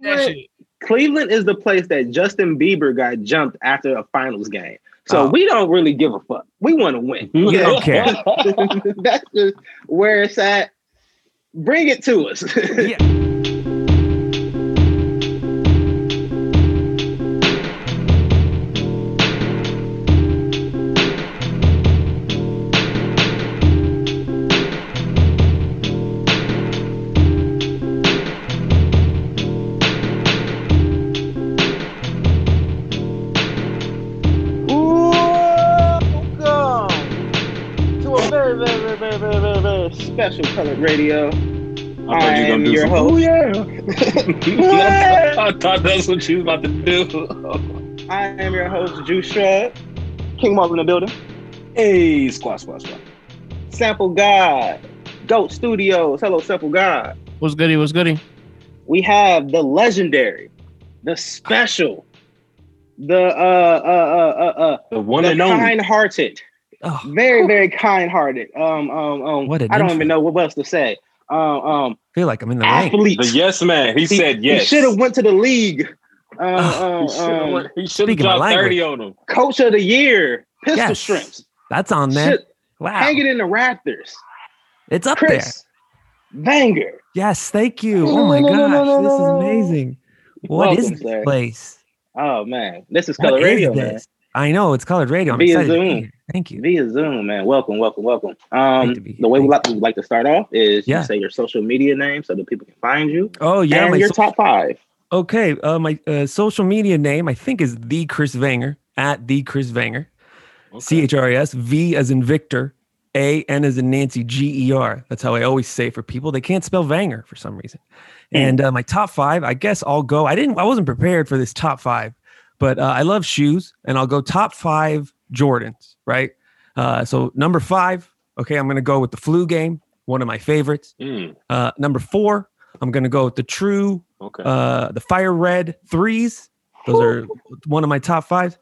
That shit. Cleveland is the place that Justin Bieber got jumped after a finals game. So Oh. we don't really give a fuck. We want to win. We don't. That's just where it's at. Bring it to us. Yeah. Special colored radio. I thought you were I am gonna do your some. host. Oh yeah. I thought that's what you was about to do. I am your host, Juice Shrub. King Mark in the building. hey, squat, squat, squat. Sample God. Goat Studios. Hello, Sample God. What's goody? What's goody? We have the legendary, the special, the uh uh uh uh, uh The one the and only. kind-hearted, Oh, very very kind-hearted. Um um um. What I don't intro. even know what else to say. Um um. I feel like I'm in the ring. Athlete. The yes man. He, said yes. He should have went to the league. Um, Oh, um, He should have um, went- he should have Speaking my dropped 30 on him. coach of the year, pistol Yes. shrimps. That's on there. Shit, Wow. hanging in the Raptors. It's up there. Chris Vanger. Yes, thank you. Oh my no, no, gosh, no, no, this is amazing. What is Welcome, this sir. place? Oh man, this is What color is radio, this? I know it's colored radio. I'm Via excited. to be Zoom. Thank you. Via Zoom, man. Welcome, welcome, welcome. Um, Great to be here. the way we like, we like to start off is Yeah. you say your social media name so that people can find you Oh yeah, and your so- top five. okay. Uh, my uh, social media name I think is the Chris Vanger at the Chris Vanger. C H R S V as in Victor, A N as in Nancy, G E R. That's how I always say for people. They can't spell Vanger for some reason. And uh, my top five, I guess I'll go. I didn't. I wasn't prepared for this top five, but uh, I love shoes, and I'll go top five Jordans. Right. Uh, so number five. Okay, I'm gonna go with the flu game, one of my favorites. Mm, Uh, number four, I'm gonna go with the true okay. uh, the fire red threes. Those are one of my top five.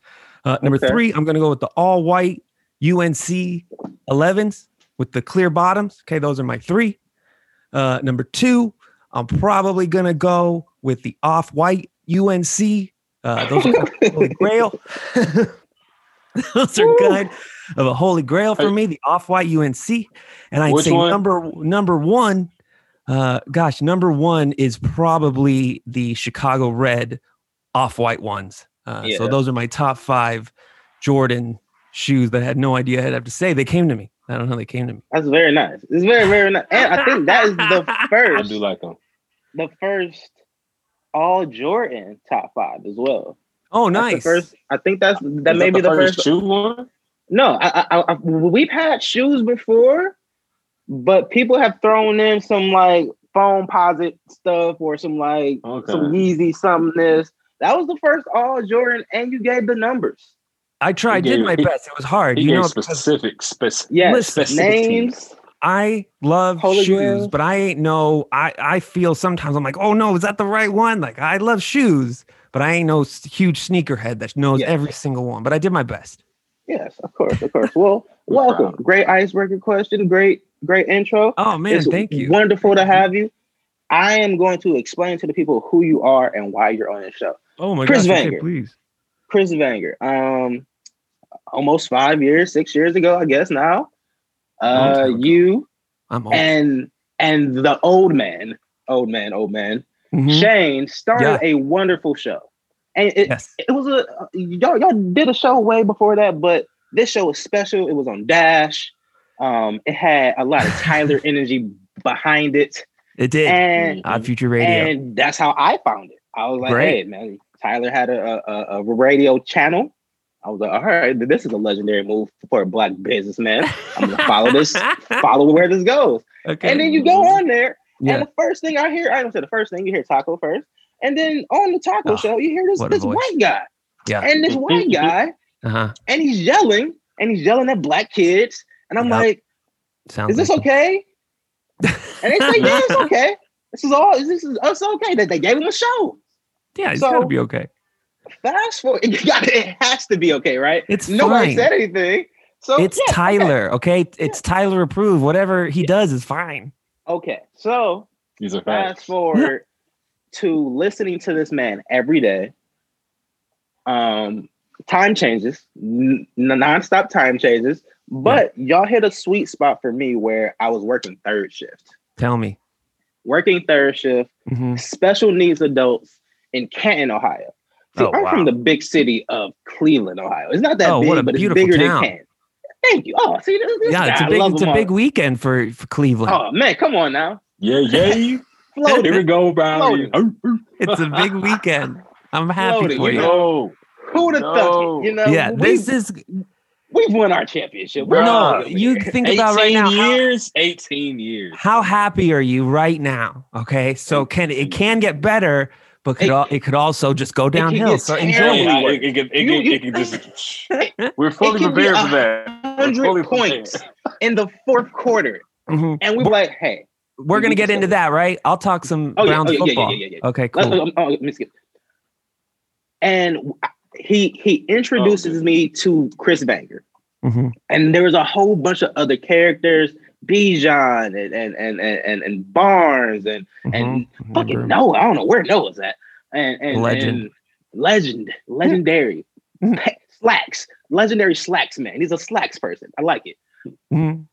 Uh, number Okay. three, I'm going to go with the all white UNC 11s with the clear bottoms. Okay, those are my three. Uh, number two, I'm probably going to go with the off white UNC. Uh, those are kind of holy grail. those are kind of a holy grail for me. The off white UNC, and I'd Which say one? number number one uh, gosh, number one is probably the Chicago Red off-white ones. Uh, So those are my top five Jordan shoes that I had no idea I'd have to say. They came to me. I don't know how they came to me. That's very nice. It's very very nice, and I think that is the first. I do like them. the first all Jordan top five as well. Oh, That's the nice. first, I think that's that Is may be the first. shoe one. No, I, I, I, we've had shoes before, but people have thrown in some like Foamposite stuff or some like Okay. some Yeezy something this. That was the first all Jordan, and you gave the numbers. I tried, He did my he- best. It was hard. He you gave know, specific, specific. Yes, Listen, names. I love Holy shoes, Grail. but I ain't no. I, I feel sometimes I'm like, oh no, is that the right one? Like, I love shoes, but I ain't no huge sneakerhead that knows Yeah. every single one. But I did my best. Yes, of course, of course. Well, welcome. proud. Great icebreaker question. Great, great intro. Oh man, it's thank you. Wonderful to have you. I am going to explain to the people who you are and why you're on the show. Oh my Chris gosh, okay, Vanger. please. Chris Vanger. Um, almost five years, six years ago, I guess now. Uh, you I'm old. and and the old man, old man, old man, Mhm. Shane started Yeah. a wonderful show, and it, Yes. it was a y'all y'all did a show way before that, but this show was special. It was on Dash. Um, it had a lot of Tyler energy behind it, It did. and Odd Future Radio. and that's how I found it. I was like, Great. hey man, Tyler had a, a, a radio channel. I was like, all right, this is a legendary move for a black businessman. I'm gonna follow this, follow where this goes. okay. And then you go on there, yeah. and the first thing I hear, I don't say the first thing, you hear Taco first. And then on the taco Oh, show, you hear this, this voice. white guy. Yeah. And this white guy, Uh-huh. and he's yelling, and he's yelling at black kids. And I'm Yep. like, Sounds is this like okay? And they say, yeah, it's okay. This is all, this is it's okay. That they gave him a show. Yeah, it's So- gotta be okay. Fast forward, it, got- it has to be okay, right? It's Nobody fine. said anything. So It's yeah, Tyler, okay? It's Tyler approved. Whatever he does is fine. Okay. okay. So These are fast facts. forward to listening to this man every day. Um, time changes, n- nonstop time changes, but y'all hit a sweet spot for me where I was working third shift. Tell me. Working third shift, Mhm. special needs adults in Canton, Ohio. See, Oh, I'm wow. from the big city of Cleveland, Ohio. It's not that Oh, big, what a but it's bigger town. than Canton. Thank you. Oh, see, this, this Yeah, it's guy, a I big it's a big weekend for, for Cleveland. Oh man, come on now. Yeah, yeah. Floating. Here we go, Brownie. It's a big weekend. I'm happy Floating, for you you. know. Who'd have thunk No. it? You know, Yeah, this is we've won our championship. We're no. You here. think about right now. How, years. 18 years. how happy are you right now? Okay, so can it can get better, but could It- al- it could also just go downhill. get So Yeah, enjoy terribly it. It, it, can- You- you- it can just. We're fully prepared for that. Fully hundred prepared. points in the fourth quarter, Mhm. and we were like, "Hey, We're gonna get into that, right? I'll talk some Oh, Browns oh, yeah, yeah, football. yeah, yeah, yeah. Okay, let's, cool. um, oh, let me skip." And he he introduces Oh, me to Chris Vanger, Mhm. and there was a whole bunch of other characters, Bijan and and and and, and, and Barnes and and Mhm. fucking Noah. I don't know where Noah's at. And and Legend. and legend, legendary. Slacks, legendary slacks man. He's a slacks person. I like it. Mhm.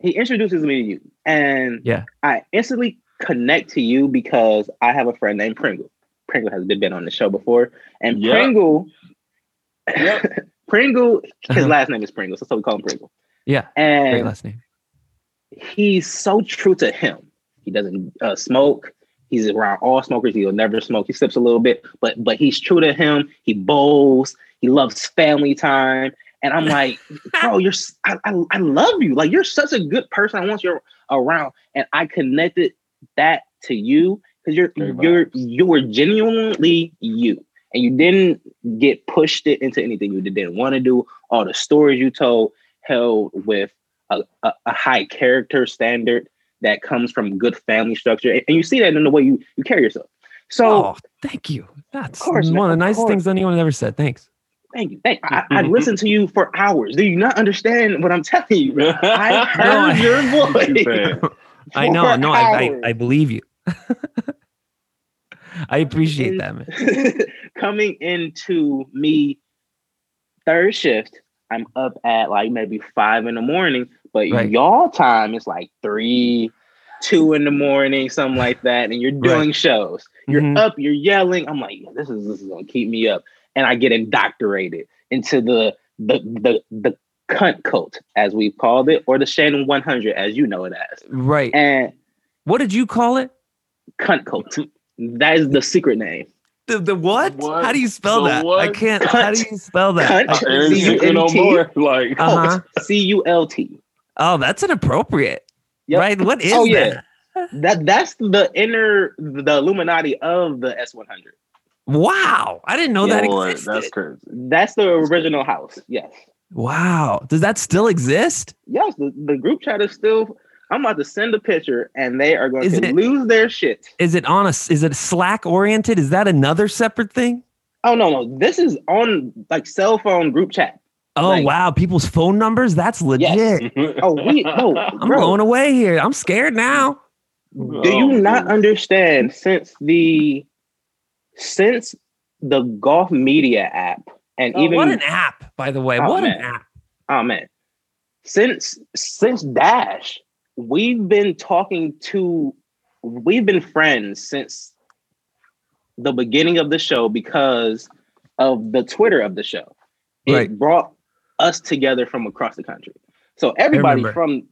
He introduces me to you, and Yeah. I instantly connect to you because I have a friend named Pringle. Pringle has been on the show before, and Yep. Pringle, Yep. Pringle, his Uh-huh. last name is Pringle, so, so we call him Pringle. Yeah, great And last name. He's so true to him. He doesn't uh, smoke. He's around all smokers. He'll never smoke. He sips a little bit, but but he's true to him. He bowls. He loves family time. And I'm like, bro, you're I, I, I love you. Like you're such a good person. I want you around. And I connected that to you because you're Very you're vibes. you were genuinely you. And you didn't get pushed it into anything you didn't want to do. All the stories you told held with a, a, a high character standard that comes from good family structure. And, and you see that in the way you, you carry yourself. So Oh, thank you. That's course, one man, of the of nicest things anyone ever said. Thanks. thank you. Thank I, I listened to you for hours. Do you not understand what I'm telling you? I heard No, I- your voice. I know. No, I, I. I believe you. I appreciate that, man. Coming into me third shift, I'm up at like maybe five in the morning, but Right. y'all time is like three, two in the morning, something like that, and you're doing shows. You're Mhm. up, you're yelling. I'm like, yeah, this is this is gonna keep me up, and I get indoctrinated into the the the the cunt cult as we've called it, or the Shannon 100 as you know it as, Right. and What did you call it? cunt cult. That is the secret name. The, the what? What? How do you spell The that? I can't. How do you spell that? Cunt. I- There ain't no more. Like, Uh-huh. C U L T. oh, that's inappropriate. Yep. Right? What is Oh, yeah. that? That that's the inner the Illuminati of the S100. Wow. I didn't know Yeah, that boy, existed. that's crazy. That's the original house. Yes. Wow. Does that still exist? Yes, the, the group chat is still I'm about to send a picture and they are going Is to it- lose their shit. Is it on a is it Slack oriented? Is that another separate thing? Oh no, no. This is on like cell phone group chat. Oh Like- wow, people's phone numbers? That's legit. Oh, we no, I'm bro. blown away here. I'm scared now. Do you oh, not understand since the since the golf media app and Oh, even what an app, by the way. Oh, what an app. oh man since since dash we've been talking to we've been friends since the beginning of the show because of the twitter of the show. It Right. brought us together from across the country. So everybody from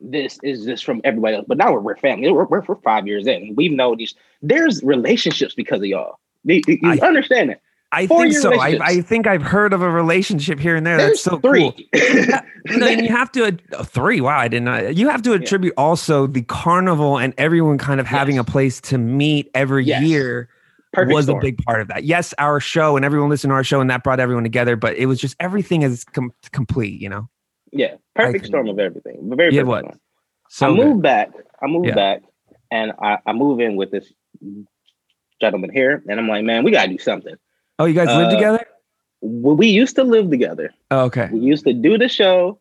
this is just from everybody else but now we're, we're family. We're, we're, we're five years in. We've known these there's relationships because of y'all. You, you- I- understand it I Four think so. I. I think I've heard of a relationship here and there. there's That's so three cool. And you have to uh, three. Wow, I didn't know. You have to attribute also the carnival and everyone kind of having Yes. a place to meet every Yes. year Perfect was storm. a big part of that. Yes, our show and everyone listened to our show and that brought everyone together, but it was just everything is com- complete, you know. Yeah, perfect storm of everything. Very Yeah, perfect what? So I good. moved back. I moved Yeah. back, and I, I move in with this gentleman here, and I'm like, man, we gotta do something. Oh, you guys live uh, together? We, we used to live together. Oh, okay. We used to do the show,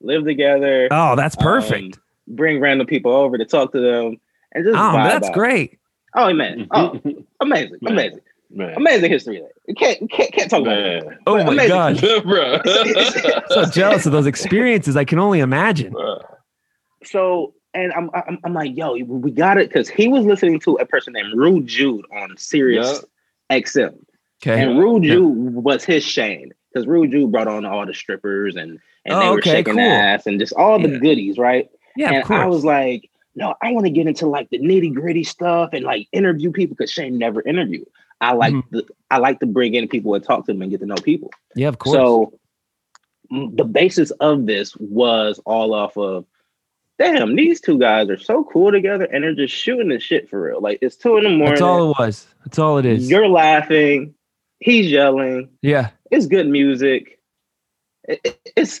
live together, Oh, that's perfect. um, bring random people over to talk to them, and just oh, vibe that's out. great. Oh man, oh amazing, Man. amazing, Man. amazing history. There. You can't can't can't talk about it. Oh But my amazing. god. Bruh. So jealous of those experiences. I can only imagine. Bruh. So and I'm I'm, I'm like, yo, we got it because he was listening to a person named Rude Jude on Sirius XM. Okay. And Rude Yeah. Was his Shane because Rude Jude brought on all the strippers and and they Oh, were okay, shaking cool. ass and just all the Yeah. goodies, right? Yeah, and of course. I was like, no, I want to get into like the nitty gritty stuff and like interview people because Shane never interviewed. I like Mhm. the I like to bring in people and talk to them and get to know people. yeah, of course. So the basis of this was all off of damn, these two guys are so cool together and they're just shooting the shit for real. Like it's two in the morning. That's all it was. That's all it is. You're laughing, he's yelling, yeah. it's good music. It, it- it's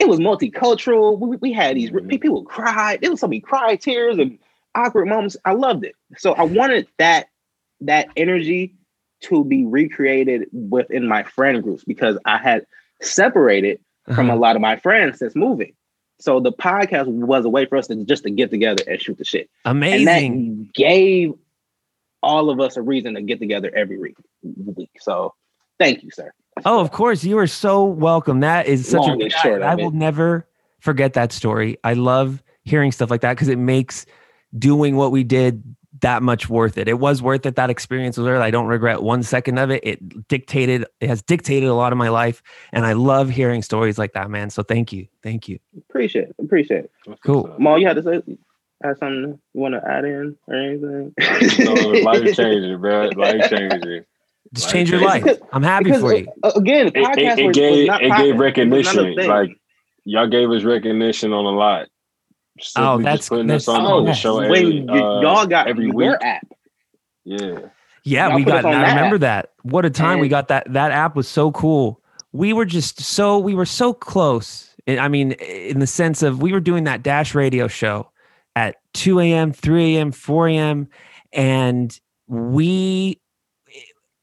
it was multicultural. We, we had these Mhm. people cried. There was so many cry tears and awkward moments. I loved it. So I wanted that that energy to be recreated within my friend groups because I had separated from a Uh-huh. lot of my friends since moving. So the podcast was a way for us to just to get together and shoot the shit. Amazing. And that gave all of us a reason to get together every week. week. So thank you, sir. Oh, of course. You are so welcome. That is such Long a short I, I will never forget that story. I love hearing stuff like that because it makes doing what we did that much worth it. It was worth it. That experience was worth it. I don't regret one second of it. It dictated, it has dictated a lot of my life. And I love hearing stories like that, man. So thank you. Thank you. Appreciate it. Appreciate it. Cool. Maul, you had to say have something you want to add in or anything? No, life changing, bro. Life changing. Just Like, change your life. I'm happy Because for you. uh, again, It, it, it gave not it gave It was not a recognition. Like y'all gave us recognition on a lot. Simply Oh, that's- putting that's- us on, oh, on the show when every, y- uh, y'all got every your week. app. Yeah. Yeah, Y'all we got. I remember app. that. What a time we got that. That app was so cool. We were just so we were so close. I I mean, in the sense of we were doing that Dash Radio show at two a.m., three a.m., four a.m., and we.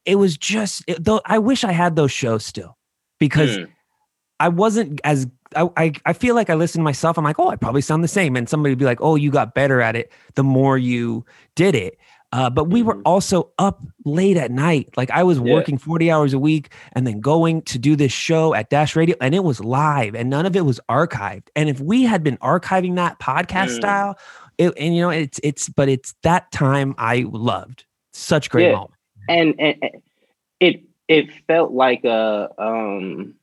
It was just. It, though I wish I had those shows still, because Mm. I wasn't as I, I I feel like I listen to myself. I'm like, oh, I probably sound the same, and somebody would be like, oh, you got better at it the more you did it. Uh, but we were Mhm. also up late at night. Like I was Yeah. working 40 hours a week and then going to do this show at Dash Radio, and it was live, and none of it was archived. And if we had been archiving that podcast Mm. style, it, and you know, it's it's but it's that time I loved. Such great Yeah. moment. and, and and it it felt like a um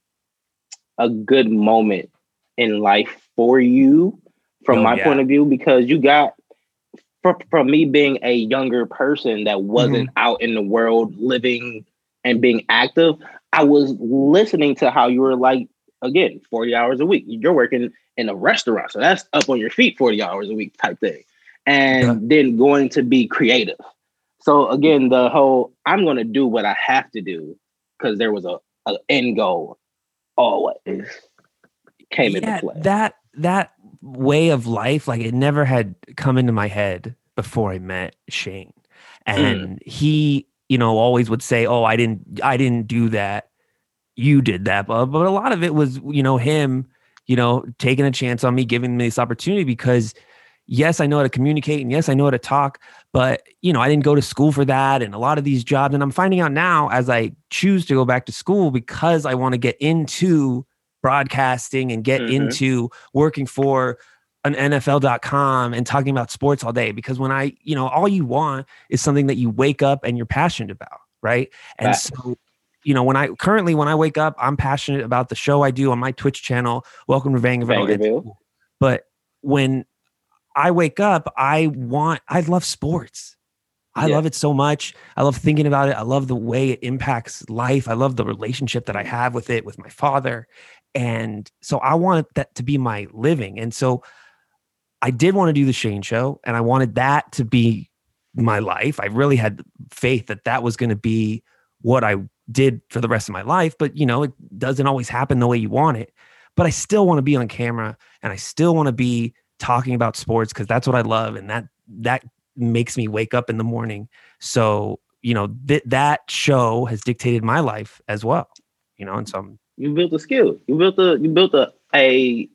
a good moment in life for you from Oh, my yeah. point of view because you got from, from me being a younger person that wasn't mm-hmm. out in the world living and being active i was listening to how you were like again 40 hours a week you're working in a restaurant so that's up on your feet 40 hours a week type thing and Yeah. then going to be creative so again, the whole I'm gonna do what I have to do because there was a, a end goal always came yeah, into play. that that way of life, like it never had come into my head before I met Shane. Mm. And he, you know, always would say, Oh, I didn't I didn't do that. You did that. But, but a lot of it was, you know, him, you know, taking a chance on me, giving me this opportunity because yes, I know how to communicate and yes, I know how to talk, but you know, I didn't go to school for that and a lot of these jobs and I'm finding out now as I choose to go back to school because I want to get into broadcasting and get Mhm. into working for an NFL.com and talking about sports all day because when I, you know, all you want is something that you wake up and you're passionate about, right? And Facts. so you know, when I currently when I wake up, I'm passionate about the show I do on my Twitch channel. Welcome to Vangerville. But when I wake up, I want I love sports. I Yeah. love it so much. I love thinking about it. I love the way it impacts life. I love the relationship that I have with it with my father. And so I wanted that to be my living. And so I did want to do the Shane show and I wanted that to be my life. I really had faith that that was going to be what I did for the rest of my life. But, you know, it doesn't always happen the way you want it. But I still want to be on camera and I still want to be talking about sports because that's what I love. And that, that makes me wake up in the morning. So, you know, th- that show has dictated my life as well, you know, and so I'm, you built a skill. You built a you built a a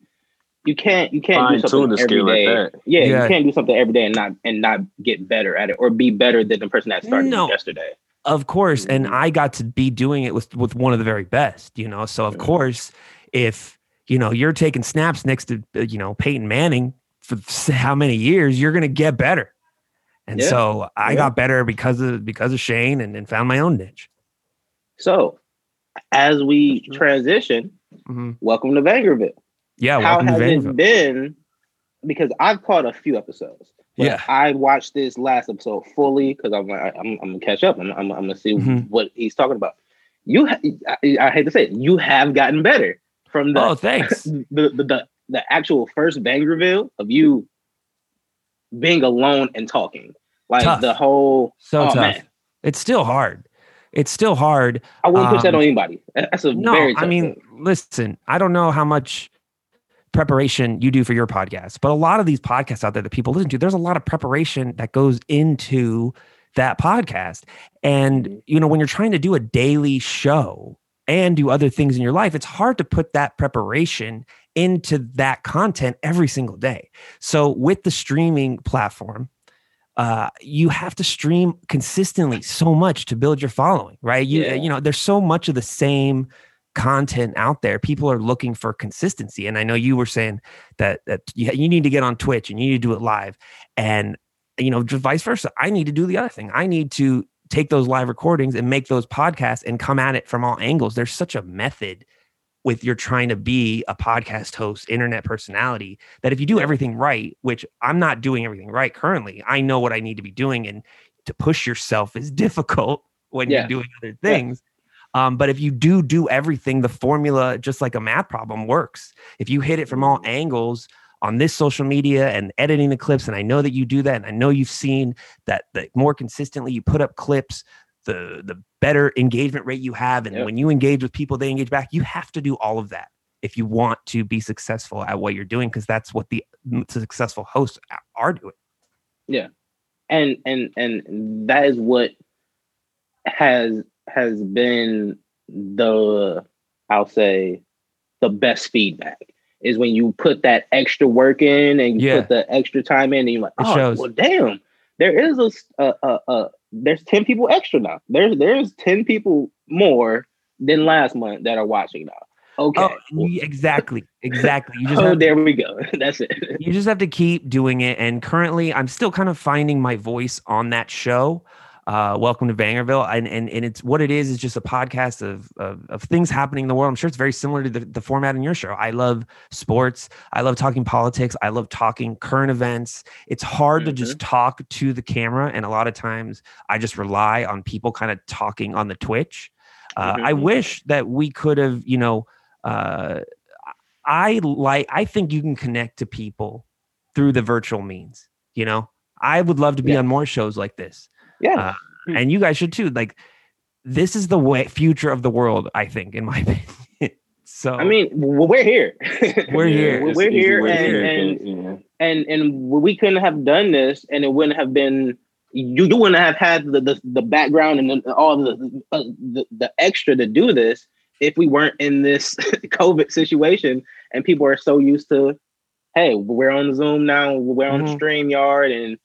you can't you can't do Fine-tune something the every skill like that. Yeah, Yeah. you can't do something every day and not and not get better at it or be better than the person that started No. yesterday. Of course, and Mhm. I got to be doing it with with one of the very best, you know. So of course, if you know you're taking snaps next to uh, you know Peyton Manning for how many years, you're gonna get better. And Yeah. so I Yeah. got better because of because of Shane and, and found my own niche. So as we Mm-hmm. transition, Mhm. welcome to Vangerville. Yeah, How welcome to has it been? Because I've caught a few episodes. but Yeah. I watched this last episode fully because I'm, like, I'm I'm gonna catch up. I'm I'm, I'm gonna see Mhm. what he's talking about. You, ha- I, I hate to say it, you have gotten better from the Oh, thanks. the, the the the actual first bang reveal of you being alone and talking. Like Tough. the whole So oh, tough. man. It's still hard. It's still hard. I wouldn't push that Um, on anybody. That's a No, very I mean, thing. listen, I don't know how much preparation you do for your podcast, but a lot of these podcasts out there that people listen to, there's a lot of preparation that goes into that podcast. And, Mhm. you know, when you're trying to do a daily show and do other things in your life, it's hard to put that preparation into that content every single day. So with the streaming platform, uh, you have to stream consistently so much to build your following, right? You Yeah. you know, there's so much of the same content out there. People are looking for consistency, and I know you were saying that that you, you need to get on Twitch and you need to do it live, and you know, just vice versa. I need to do the other thing. I need to take those live recordings and make those podcasts and come at it from all angles. There's such a method with you're trying to be a podcast host, internet personality, that if you do everything right, which I'm not doing everything right currently, I know what I need to be doing. And to push yourself is difficult when Yeah. you're doing other Yeah. things. Um, but if you do do everything, the formula, just like a math problem, works. If you hit it from all angles on this social media and editing the clips, and I know that you do that, and I know you've seen that the more consistently you put up clips, the the better engagement rate you have, and Yep. when you engage with people, they engage back. You have to do all of that if you want to be successful at what you're doing, because that's what the mm, successful hosts are doing. Yeah. And and and that is what has has been the I'll say the best feedback is when you put that extra work in and you Yeah. put the extra time in and you're like, oh well damn, there is a, a, a, a- there's 10 people extra now. There's there's 10 people more than last month that are watching now. Okay. Oh, exactly, exactly. You just oh, there we go. That's it. you just have to keep doing it. And currently, I'm still kind of finding my voice on that show. Uh, welcome to Vangerville, and and and it's what it is is just a podcast of, of of things happening in the world. I'm sure it's very similar to the, the format in your show. I love sports. I love talking politics. I love talking current events. It's hard to just talk to the camera, and a lot of times I just rely on people kind of talking on the Twitch. Uh, I Mhm. wish that we could have, you know, uh, I like. I think you can connect to people through the virtual means. You know, I would love to be Yeah. on more shows like this, Yeah. uh, and you guys should too. Like, this is the way future of the world. I think, in my opinion. so I mean, we're here. We're here. We're, it's we're here, way to and, do and yeah. and and we couldn't have done this, and it wouldn't have been. You, you wouldn't have had the the, the background and the, all the, uh, the the extra to do this if we weren't in this COVID situation, and people are so used to, hey, we're on Zoom now, we're on Mhm. Streamyard, and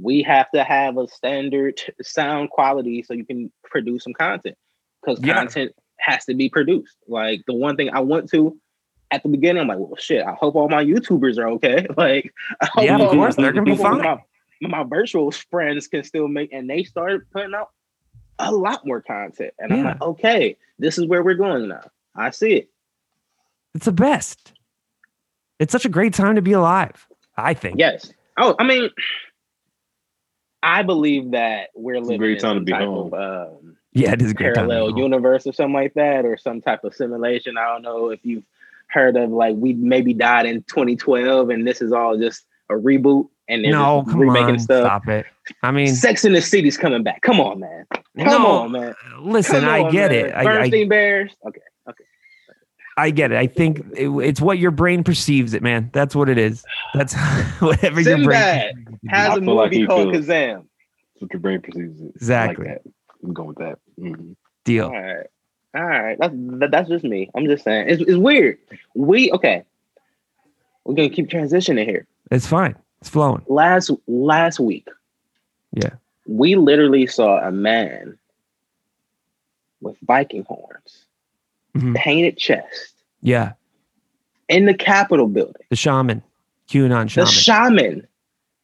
we have to have a standard sound quality so you can produce some content because Yeah. content has to be produced. Like the one thing I want to at the beginning, I'm like, well, shit. I hope all my YouTubers are okay. Like, Yeah, of course, my- they're gonna be fine. My, my virtual friends can still make, and they started putting out a lot more content. And I'm like, okay, this is where we're going now. I see it. it's the best. It's such a great time to be alive. I think. Yes. Oh, I mean, I believe that we're a living great in time to be type home. of um, Yeah, it is a great time. to be parallel home. universe or something like that, or some type of simulation. I don't know if you've heard of like we maybe died in 2012 and this is all just a reboot and they're No, just come remaking on, stuff. stop it. I mean, Sex in the City's coming back. Come on, man. Come no, on, man. listen, Come I get man. it. I, I, Bernstein Bears. Okay. I get it. I think it, it's what your brain perceives it, man. That's what it is. That's whatever your brain perceives it. Has I a feel like movie called feels- Kazaam. That's what your brain perceives it. Exactly. I like that. I'm going with that. Mhm. deal. All right. All right. That's that, that's just me. I'm just saying. It's, it's weird. We okay. We're gonna keep transitioning here. It's fine. It's flowing. Last last week, Yeah. we literally saw a man with Viking horns, Mhm. painted chest, Yeah. in the Capitol building. The shaman, QAnon shaman. The shaman. shaman.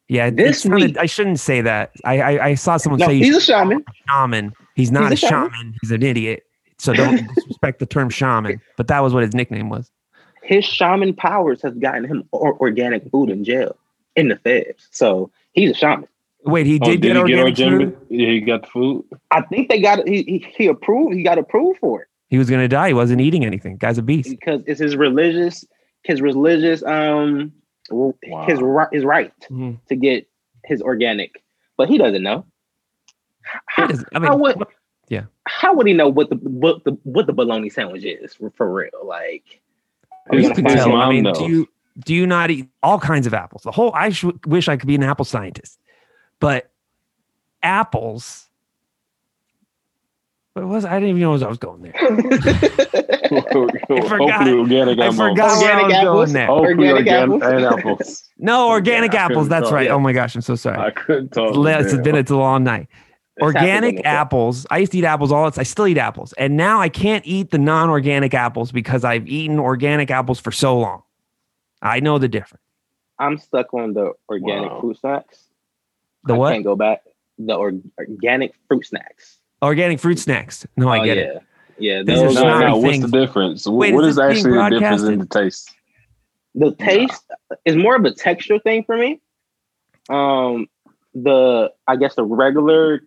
yeah. it this sounded- week- I shouldn't say that. I I, I saw someone No, say he's a shaman. shaman. He's not He's a a shaman. shaman. He's an idiot. So don't disrespect the term shaman. But that was what his nickname was. His shaman powers has gotten him or- organic food in jail in the feds. So he's a shaman. Wait, he Oh, did, get he organic organic? food? Yeah, he got the food. I think they got he he, he approved. He got approved for it He was gonna die. He wasn't eating anything. Guy's a beast. because it's his religious his religious um his right his right Mhm. to get his organic, but he doesn't know. How, He doesn't- I how mean, would yeah. how would he know what the what the what the bologna sandwich is for, for real? Like Are we you gonna tell. out? I mean, Mom do you do you not eat all kinds of apples? The whole I sh- wish I could be an apple scientist, but apples. What was I didn't even know I was going there. Hopefully forgot- organic I apples. forgot where I was apples? going there. Hopefully Organic organic, apples? and apples. No organic Yeah, apples. That's talk. right. Oh my gosh, I'm so sorry. I couldn't talk. It's today. been it's a long night. This happens on Organic apples. I used to eat apples all. The time. I still eat apples, and now I can't eat the non-organic apples because I've eaten organic apples for so long. I know the difference. I'm stuck on the organic Wow. fruit snacks. The I what? Can't go back. The or, organic fruit snacks. Organic fruit snacks. No, I Oh, get yeah. it. Yeah, This No, is no, not no. What's thing. the difference? Wait, what is is actually the difference in the taste? the taste is more of a texture thing for me. Um, the I guess the regular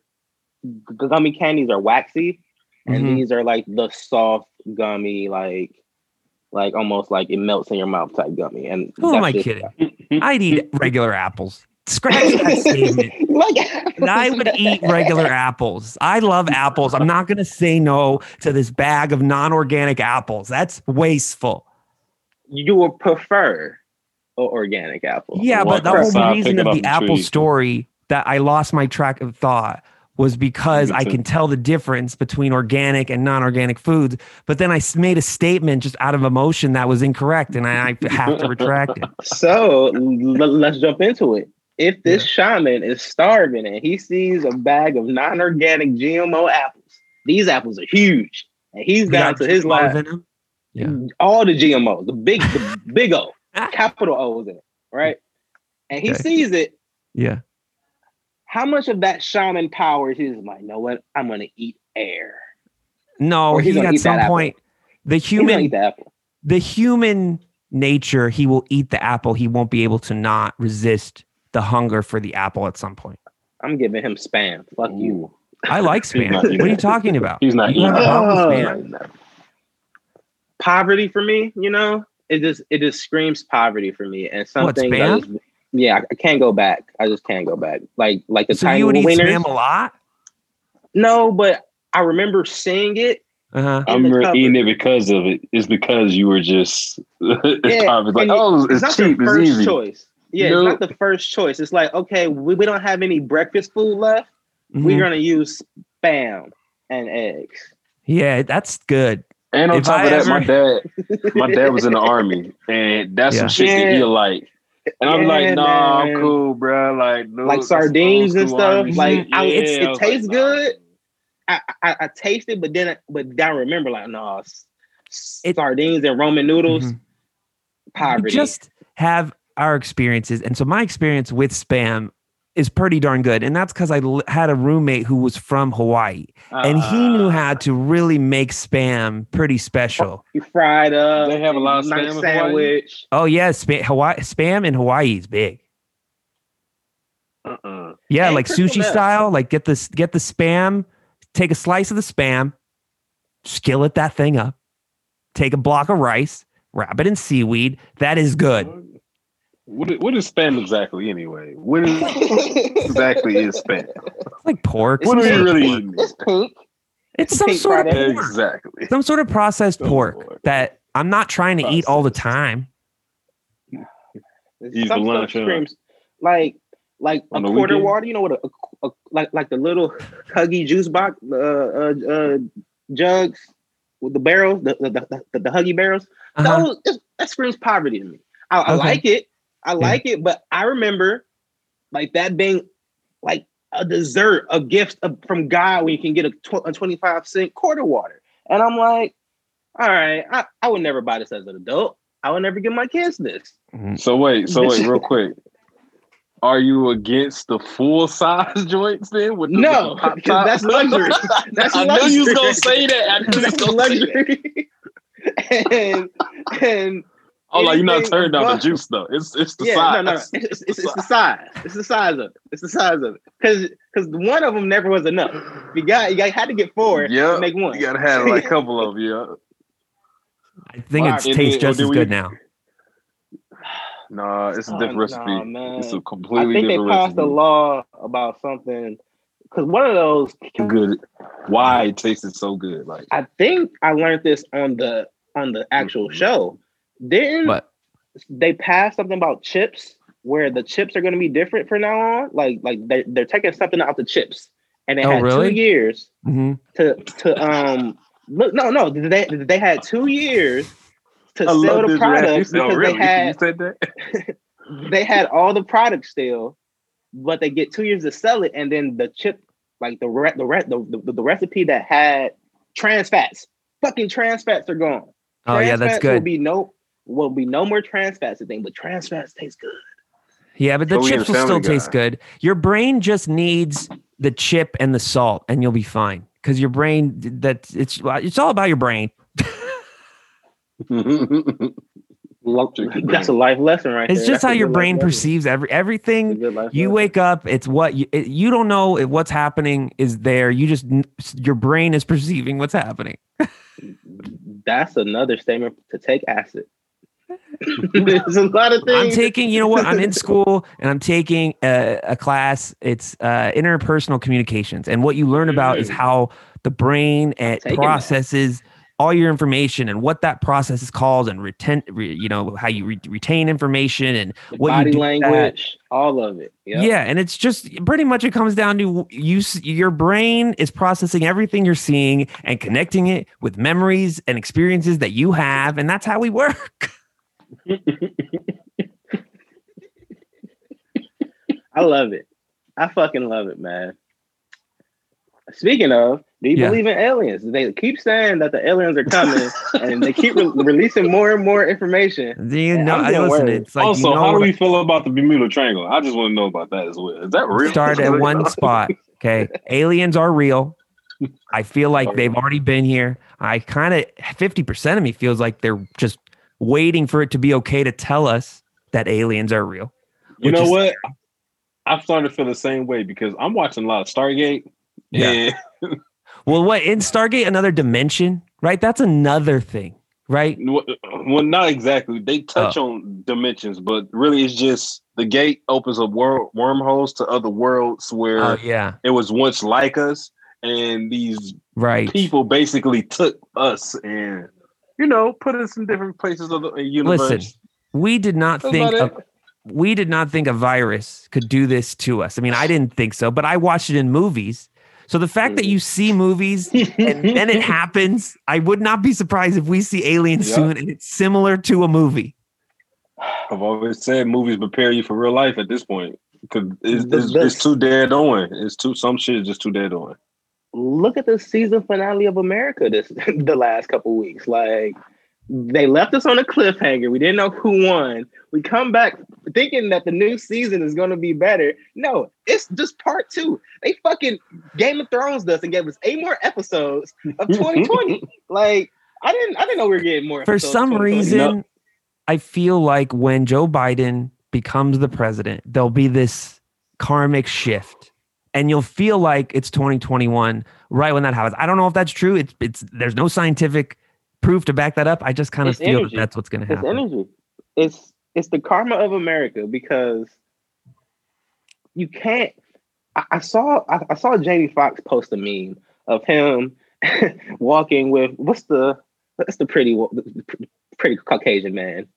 gummy candies are waxy, and Mhm. these are like the soft gummy, like like almost like it melts in your mouth type gummy. And Who am I kidding? I'd eat regular apples. Scratch that statement. like I would eat regular apples. I love apples. I'm not going to say no to this bag of non organic apples. That's wasteful. You would prefer organic apple. Yeah, but the whole reason of the the apple tree. story that I lost my track of thought was because I can tell the difference between organic and non organic foods. But then I made a statement just out of emotion that was incorrect, and I, I have to retract it. So l- let's jump into it. If this shaman is starving and he sees a bag of non-organic GMO apples, these apples are huge, and he's down Got to his GMOs last in 'em? Yeah. all the GMOs, the big, the big O, ah. capital O's in it, right? And he Okay. sees it. Yeah. How much of that shaman power is he's like, you know what? I'm gonna eat air. No, he's he at some point, the human eat the apple. the human nature, he will eat the apple. He won't be able to not resist the hunger for the apple at some point. I'm giving him spam. Fuck you. I like spam. what are you talking about? He's not You eating. have a problem spam? Poverty for me, you know, it just it just screams poverty for me, and something. that spam? is- yeah, I can't go back. I just can't go back. Like like the So tiny you would eat wieners. spam a lot? No, but I remember seeing it. Uh-huh. I'm cupboard. eating it because of it. It's because you were just. it's Yeah, probably like, oh, It's it's, not cheap. It's easy. choice. Yeah, Nope. it's not the first choice. It's like, okay, we, we don't have any breakfast food left. We're Mhm. gonna use spam and eggs. Yeah, that's good. And on If top I of that, my dad, my dad was in the army, and that's Yeah. some shit that he like. And I'm Yeah, like, nah, man. I'm cool, bro. Like, no, Like sardines and school stuff, army like, shit. I- it's- it I tastes nah. good. I, I I tasted, but then I, but then I remember like, no, s- It- sardines and Roman noodles, Mhm. poverty. We just have our experiences. And so my experience with spam is pretty darn good. And that's because I l- had a roommate who was from Hawaii and he knew Uh, how to really make spam pretty special. you fried up. They have a lot of nice spam Hawaii? sandwich. Oh, yeah. Spa- Hawaii, spam in Hawaii is big. Uh-uh. Yeah, Hey, like sushi Meth. style. Like get this, get the spam, take a slice of the spam, skillet that thing up, take a block of rice, wrap it in seaweed. That is good. What is, what is spam exactly anyway? What is exactly is spam? It's like pork. What are It's, you like- really eating? It's pink. it's some Pink sort of pork. Exactly. some sort of processed Oh, pork boy. that I'm not trying to eat all the time. Eat Some for lunch, huh? like like a On the quarter weekend? water. You know what? A, a, like like the little Huggy juice box, uh, uh, uh, jugs with the barrels, the the, the, the, the Huggy barrels. Uh-huh. Those that screams poverty to me. I, I Okay. like it. I like it, but I remember like that being like a dessert, a gift of, from God when you can get a, tw- a 25 cent quarter water. And I'm like, all right, I, I would never buy this as an adult. I would never give my kids this. Mm-hmm. So wait, so wait, real quick. Are you against the full size joints then? With the, No, the because that's luxury. That's I knew you was gonna say that. I knew you was That's gonna say that. luxury. and and Oh, like you're not anything turned down the juice though. It's it's the yeah, size. no, no, it's, it's, it's, it's the size. It's the size of it. It's the size of it. Because because one of them never was enough. You got you got had to get four Yeah, to make one. You gotta have like a couple of you. Yeah. I think Wow. it's And tastes just as do good now. Nah, it's a Oh, different recipe. nah, man. It's a I completely think they different passed a law about something because one of those. Good. Why it tasted so good? Like I think I learned this on the on the actual Mhm. show. Didn't But they pass something about chips where the chips are going to be different from now on? Like like they they're taking something out the chips, and they Oh, had really? two years mhm. to to um look no no they they had two years to I sell the this product reaction. You said, because "Oh, really? they had you said that. they had all the products still, but they get two years to sell it, and then the chip, like the re- the, re- the, the the recipe that had trans fats, fucking trans fats are gone. Oh yeah, that's good. Will be no will be no more trans fats a thing, but trans fats taste good. Yeah, but the So chips will still Family taste good. Your brain just needs the chip and the salt, and you'll be fine. Because your brain, that it's it's all about your brain. That's a life lesson, right It's there. just That's how your brain lesson. perceives every everything. You lesson. wake up, it's what you it, you don't know if what's happening is there. You just your brain is perceiving what's happening. That's another statement to take acid. There's a lot of things. I'm taking, you know what? I'm in school and I'm taking a, a class. It's uh, interpersonal communications, and what you learn about is how the brain it taking that. processes all your information and what that process is called, and retain, re, you know, how you re- retain information and what body that. language, all of it. Yep. Yeah, and it's just pretty much it comes down to you. Your brain is processing everything you're seeing and connecting it with memories and experiences that you have, and that's how we work. I love it. I fucking love it, man. Speaking of, do you Yeah. believe in aliens? They keep saying that the aliens are coming, and they keep re- releasing more and more information. Do you Yeah, know? I'm I listen. It's like also, you know how do what- we feel about the Bermuda Triangle? I just want to know about that as well. Is that real? start at one spot. Okay. Aliens are real. I feel like they've already been here. I kind of 50% of me feels like they're just waiting for it to be okay to tell us that aliens are real. You know is- what? I'm starting to feel the same way because I'm watching a lot of Stargate. Yeah. Well, what in Stargate, another dimension, right? That's another thing, right? well, not exactly. They touch Oh. on dimensions, but really, it's just the gate opens up world wormholes to other worlds where Oh, yeah. it was once like us, and these Right. people basically took us and you know put us in different places of the uh, universe. Listen, we did not That's think about of, we did not think a virus could do this to us. I mean, I didn't think so, but I watched it in movies. So the fact that you mm. see movies and then it happens, I would not be surprised if we see aliens Yeah. soon and it's similar to a movie. I've always said movies prepare you for real life at this point because it's, it's, it's too dead on. It's too some shit is just too dead on. Look at the season finale of America this the last couple weeks. Like they left us on a cliffhanger. We didn't know who won. We come back thinking that the new season is going to be better. No, it's just part two. They fucking Game of Thrones us and gave us eight more episodes of 2020. like I didn't, I didn't know we were getting more. For some 2020. reason, I feel like when Joe Biden becomes the president, there'll be this karmic shift. And you'll feel like it's 2021 right when that happens. I don't know if that's true. It's it's there's no scientific proof to back that up. I just kind of It's feel energy. that that's what's going to happen. It's energy. It's it's the karma of America because you can't. I, I saw I, I saw Jamie Foxx post a meme of him walking with what's the what's the pretty wo- pretty Caucasian man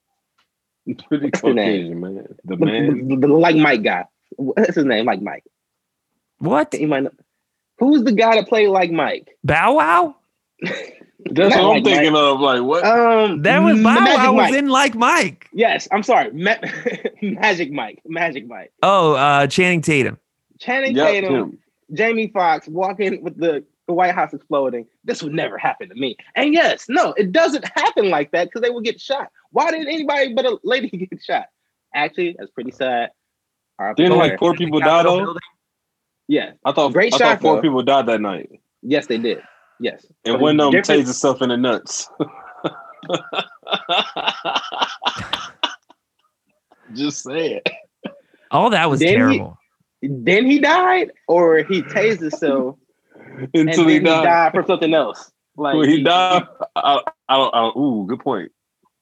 Pretty What's the name? Caucasian, man. The the, man. the- the- like Mike guy. What's his name? Like Mike. What? You might know. Who's the guy that played like Mike? Bow Wow? That's what I'm like thinking Mike. of. Like what? Um, That was Ma- wow, Magic I was Mike. in like Mike. Yes, I'm sorry. Ma- Magic Mike. Magic Mike. Oh, uh, Channing Tatum. Channing Yep, Tatum, him. Jamie Foxx walking with the, the White House exploding. This would never happen to me. And yes, no, it doesn't happen like that because they would get shot. Why did anybody but a lady get shot? Actually, that's pretty sad. RIP Didn't like poor people die Capitol though. Building. yeah, I thought Great I shot, thought four though. people died that night, yes, they did. Yes, and But one of them it's different- tased himself in the nuts. Just say it. All that was Then he- terrible. Then he died, or he tased himself and Until then he he died. died from something else. Like When he died, I, I don't. I don't. Ooh, good point.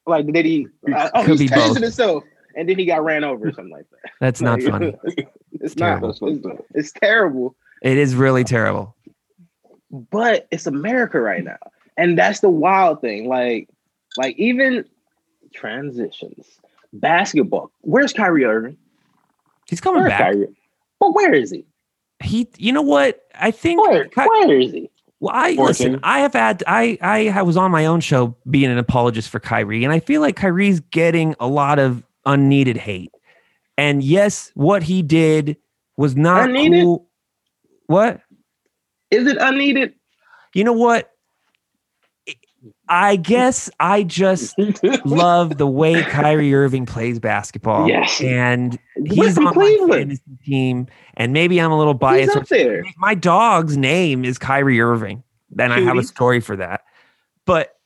Like did he? Uh, oh, Could he's be both. himself, and then he got ran over or something like that. That's not Like, funny. It's terrible. not. It's, it's terrible. It is really terrible. But it's America right now, and that's the wild thing. Like, like even transitions, basketball. Where's Kyrie Irving? He's coming Where's back. Kyrie? But where is he? He, you know what? I think. Where? Ky- Where is he? Well, I Fourteen. listen. I have had. I I was on my own show being an apologist for Kyrie, and I feel like Kyrie's getting a lot of unneeded hate. And yes, what he did was not Unneeded? cool. What? Is it unneeded? You know what? I guess I just love the way Kyrie Irving plays basketball. Yes. And he's on my Cleveland. fantasy team. And maybe I'm a little biased. up there. My dog's name is Kyrie Irving. Then I have a story for that. But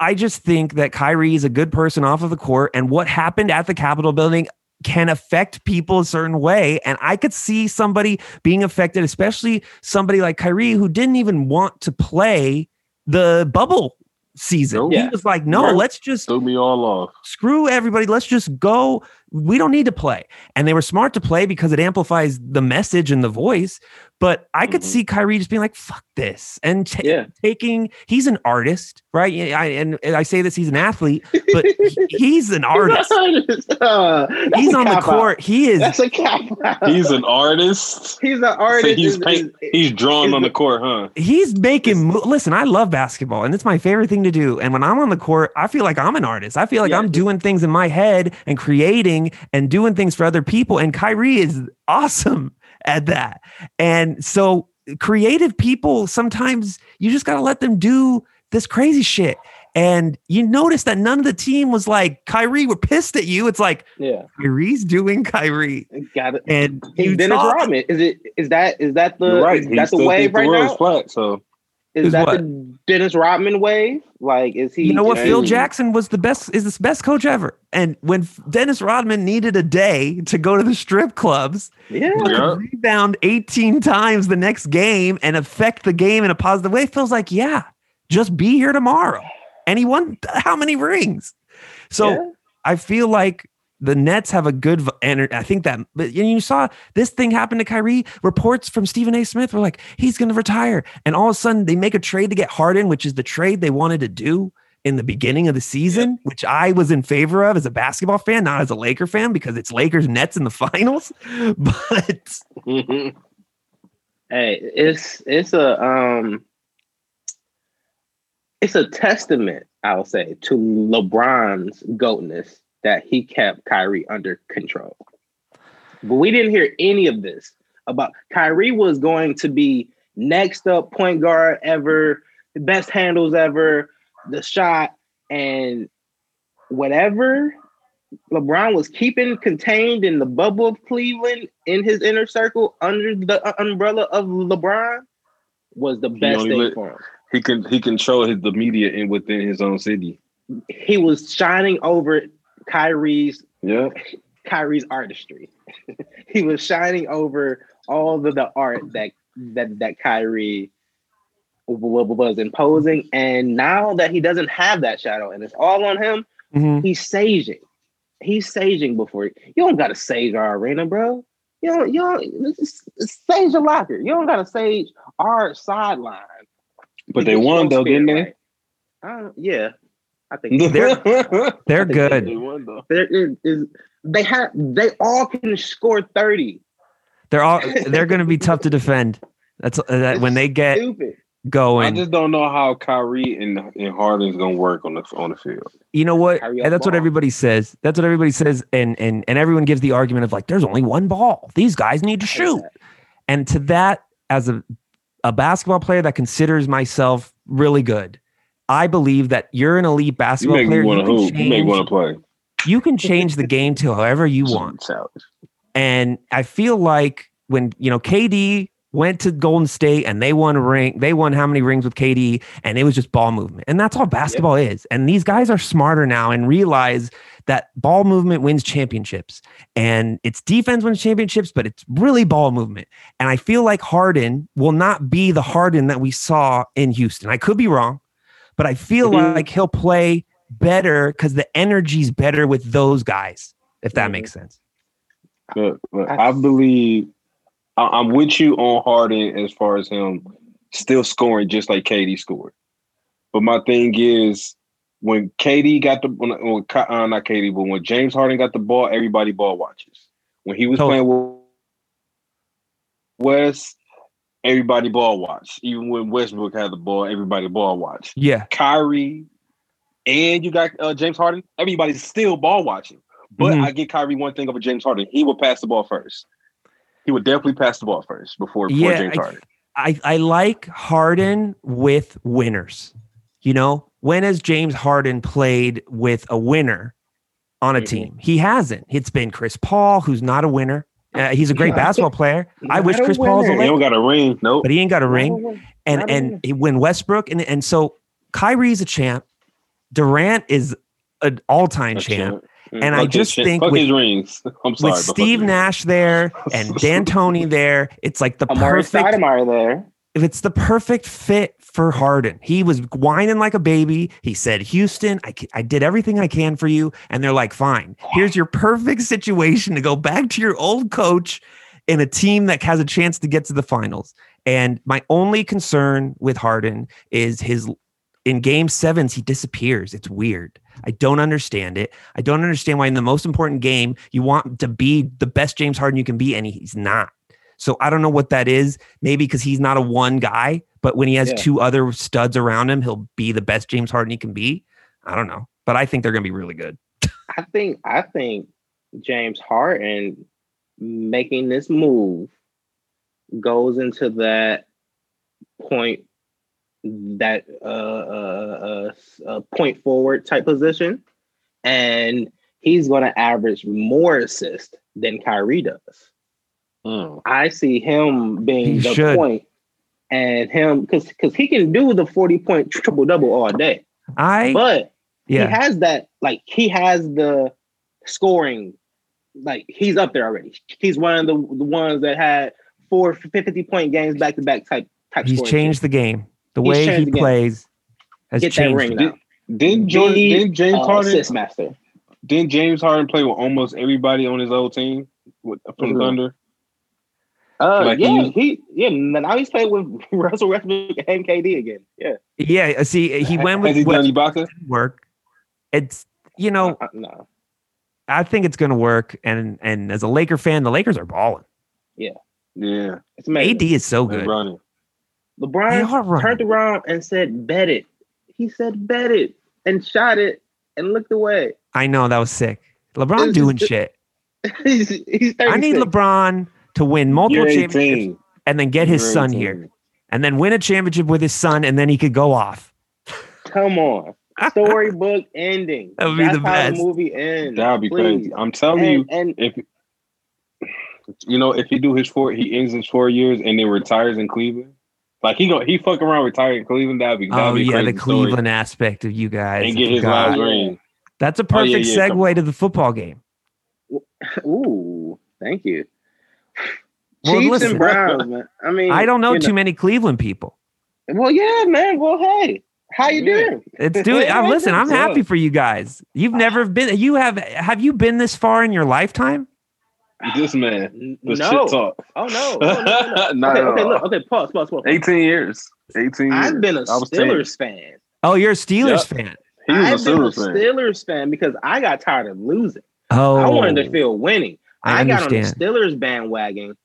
I just think that Kyrie is a good person off of the court. And what happened at the Capitol building can affect people a certain way. And I could see somebody being affected, especially somebody like Kyrie who didn't even want to play the bubble season. Nope. He Yeah. was like, no, let's just Threw me all off. screw everybody. Let's just go. We don't need to play. And they were smart to play because it amplifies the message and the voice. But I could Mhm. see Kyrie just being like, fuck this. And ta- Yeah. taking, he's an artist, right? I, and I say this, he's an athlete, but he- he's an artist. Uh, He's on the cop-out. court. He is. That's a cap. out. He's an artist. he's an So artist. he's is- paint, is- he's drawing is on the- the court, huh? He's making. mo- Listen, I love basketball, and it's my favorite thing to do. And when I'm on the court, I feel like I'm an artist. I feel like Yeah. I'm doing things in my head and creating and doing things for other people. And Kyrie is awesome at that. And so, creative people sometimes you just got to let them do this crazy shit. And you notice that none of the team was like, Kyrie, we're pissed at you. It's like yeah, Kyrie's doing Kyrie. got it. And He's you Dennis Rodman. Is it? Is that? Is that the? Right. Is that the still wave the right world's now? flat. So Is Is that what? the Dennis Rodman wave? Like, is he? You know what? Phil Jackson was the best, is the best coach ever. And when Dennis Rodman needed a day to go to the strip clubs, Yeah. but Yeah. rebound 18 times the next game and affect the game in a positive way, feels like, yeah, just be here tomorrow. And he won how many rings? So Yeah. I feel like the Nets have a good and I think that but you saw this thing happen to Kyrie. Reports from Stephen A. Smith were like, he's gonna retire. And all of a sudden they make a trade to get Harden, which is the trade they wanted to do in the beginning of the season, which I was in favor of as a basketball fan, not as a Laker fan, because it's Lakers Nets in the finals. But Hey, it's it's a um it's a testament, I'll say, to LeBron's goatness that he kept Kyrie under control. But we didn't hear any of this about Kyrie was going to be next up point guard ever, the best handles ever, the shot, and whatever LeBron was keeping contained in the bubble of Cleveland in his inner circle under the umbrella of LeBron was the best thing for him. he can he control his the media in within his own city. He was shining over Kyrie's Yeah. Kyrie's artistry. he was shining over all the, the art that that that Kyrie w- w- was imposing, and now that he doesn't have that shadow and it's all on him, Mhm. he's saging. He's saging before you don't gotta sage our arena, bro. You don't you don't it's- it's sage your locker. You don't gotta sage our sideline. But they won though, didn't they? right. Uh, yeah, I think They're- they're think good. They won though. there is, is they have they all can score 30. They're all they're going to be tough to defend. That's uh, that when they get Stupid. go I just don't know how Kyrie and, and Harden's gonna work on the on the field. you know what? Kyrie And that's what everybody says. That's what everybody says, and and and everyone gives the argument of like, there's only one ball. These guys need to shoot. And to that, as a a basketball player that considers myself really good, I believe that you're an elite basketball me player. to can hoop. You make want to play. you can change the game to however you want. And I feel like when, you know, KD went to Golden State and they won a ring, they won how many rings with KD and it was just ball movement. And that's all basketball is. And these guys are smarter now and realize that ball movement wins championships. And it's defense wins championships, but it's really ball movement. And I feel like Harden will not be the Harden that we saw in Houston. I could be wrong, but I feel Mhm. like he'll play better because the energy's better with those guys, if that Mhm. makes sense. But, but I believe I, I'm with you on Harden as far as him still scoring just like KD scored. But my thing is when KD got the when, when Ky- uh, not KD, but when James Harden got the ball, everybody ball watches. When he was Totally. playing with West, everybody ball watch. Even when Westbrook had the ball, everybody ball watch. Yeah. Kyrie, and you got uh, James Harden. Everybody's still ball watching. But Mhm. I get Kyrie one thing over James Harden. He will pass the ball first. He would definitely pass the ball first before, before Yeah, James I- Harden. I, I like Harden with winners. You know, when has James Harden played with a winner on a Mhm. team? He hasn't. It's been Chris Paul, who's not a winner. Uh, he's a great Yeah. basketball player. I wish a Chris Paul's a winner. He Laker, don't got a ring. Nope. but he ain't got a ring. And Not and winner. he- when Westbrook and and so Kyrie's a champ. Durant is an all-time champ. champ. And I Fuck his just shit- think fuck with- his rings. I'm sorry. With Steve his Nash there and D'Antoni there, it's like the Amar'e perfect Stoudemire there. if it's the perfect fit for Harden. He was whining like a baby. He said, Houston, I, I did everything I can for you. And they're like, fine, here's your perfect situation to go back to your old coach in a team that has a chance to get to the finals. And my only concern with Harden is his in game sevens, he disappears. It's weird. I don't understand it. I don't understand why in the most important game you want to be the best James Harden you can be, and he's not. So I don't know what that is. Maybe because he's not a one guy, but when he has Yeah. two other studs around him, he'll be the best James Harden he can be. I don't know, but I think they're going to be really good. I think I think James Harden making this move goes into that point that uh, uh, uh, uh point forward type position, and he's going to average more assists than Kyrie does. Mm. I see him being He the should. point, and him because because he can do the forty point triple double all day, I but yeah he has that like he has the scoring like he's up there already he's one of the, the ones that had four 50 point games back to back type type he's scoring. changed the game. The He's way he changed the game. plays has get that ring it. now Didn't Jordan? The, Didn't James uh, Harden? assist master Didn't James Harden play with almost everybody on his old team with, from Mhm. Thunder? Uh Like yeah used- he yeah now he's playing with Russell Westbrook and KD again yeah Yeah, uh, see, he went Has he with done Ibaka? work. It's you know, Uh, no I think it's going to work. And and as a Laker fan, the Lakers are balling. Yeah, yeah. it's amazing. AD is so good. running. LeBron are running. turned around and said bet it he said bet it and shot it and looked away I know that was sick. LeBron doing shit. he's, he's I need LeBron to win multiple You're championships 18. and then get his You're son 18. here and then win a championship with his son and then he could go off. Come on. Storybook ending. That would be That's the how best. the movie ends. That would be Please. crazy. I'm telling you, And, and if you know, if he do his four, he ends his four years and then retires in Cleveland. Like he go, he fuck around, retire in Cleveland. That'd be, that'd Oh be a yeah, the crazy story. Cleveland aspect of you guys. and get his forgot. last ring. That's a Oh, yeah, perfect yeah, segue to the football game. ooh, thank you. Well, Chiefs listen. and Browns, man. I mean, I don't know you too many Cleveland people. Well, yeah, man. Well, hey, how you Yeah. doing? It's doing. I'm listen. I'm happy for you guys. You've ah. never been. You have. Have you been this far in your lifetime? This man, N- the no. shit talk. Oh no. Oh, no, no, no. Not okay, at okay, all. look. Okay, pause, pause, pause. 18 years. 18 years. I've been a was 10. Steelers fan. Oh, you're a Steelers Yep. fan. He was I've a been a Steelers fan. Fan because I got tired of losing. Oh, I wanted to oh. feel winning. I I, got on the. Steelers bandwagon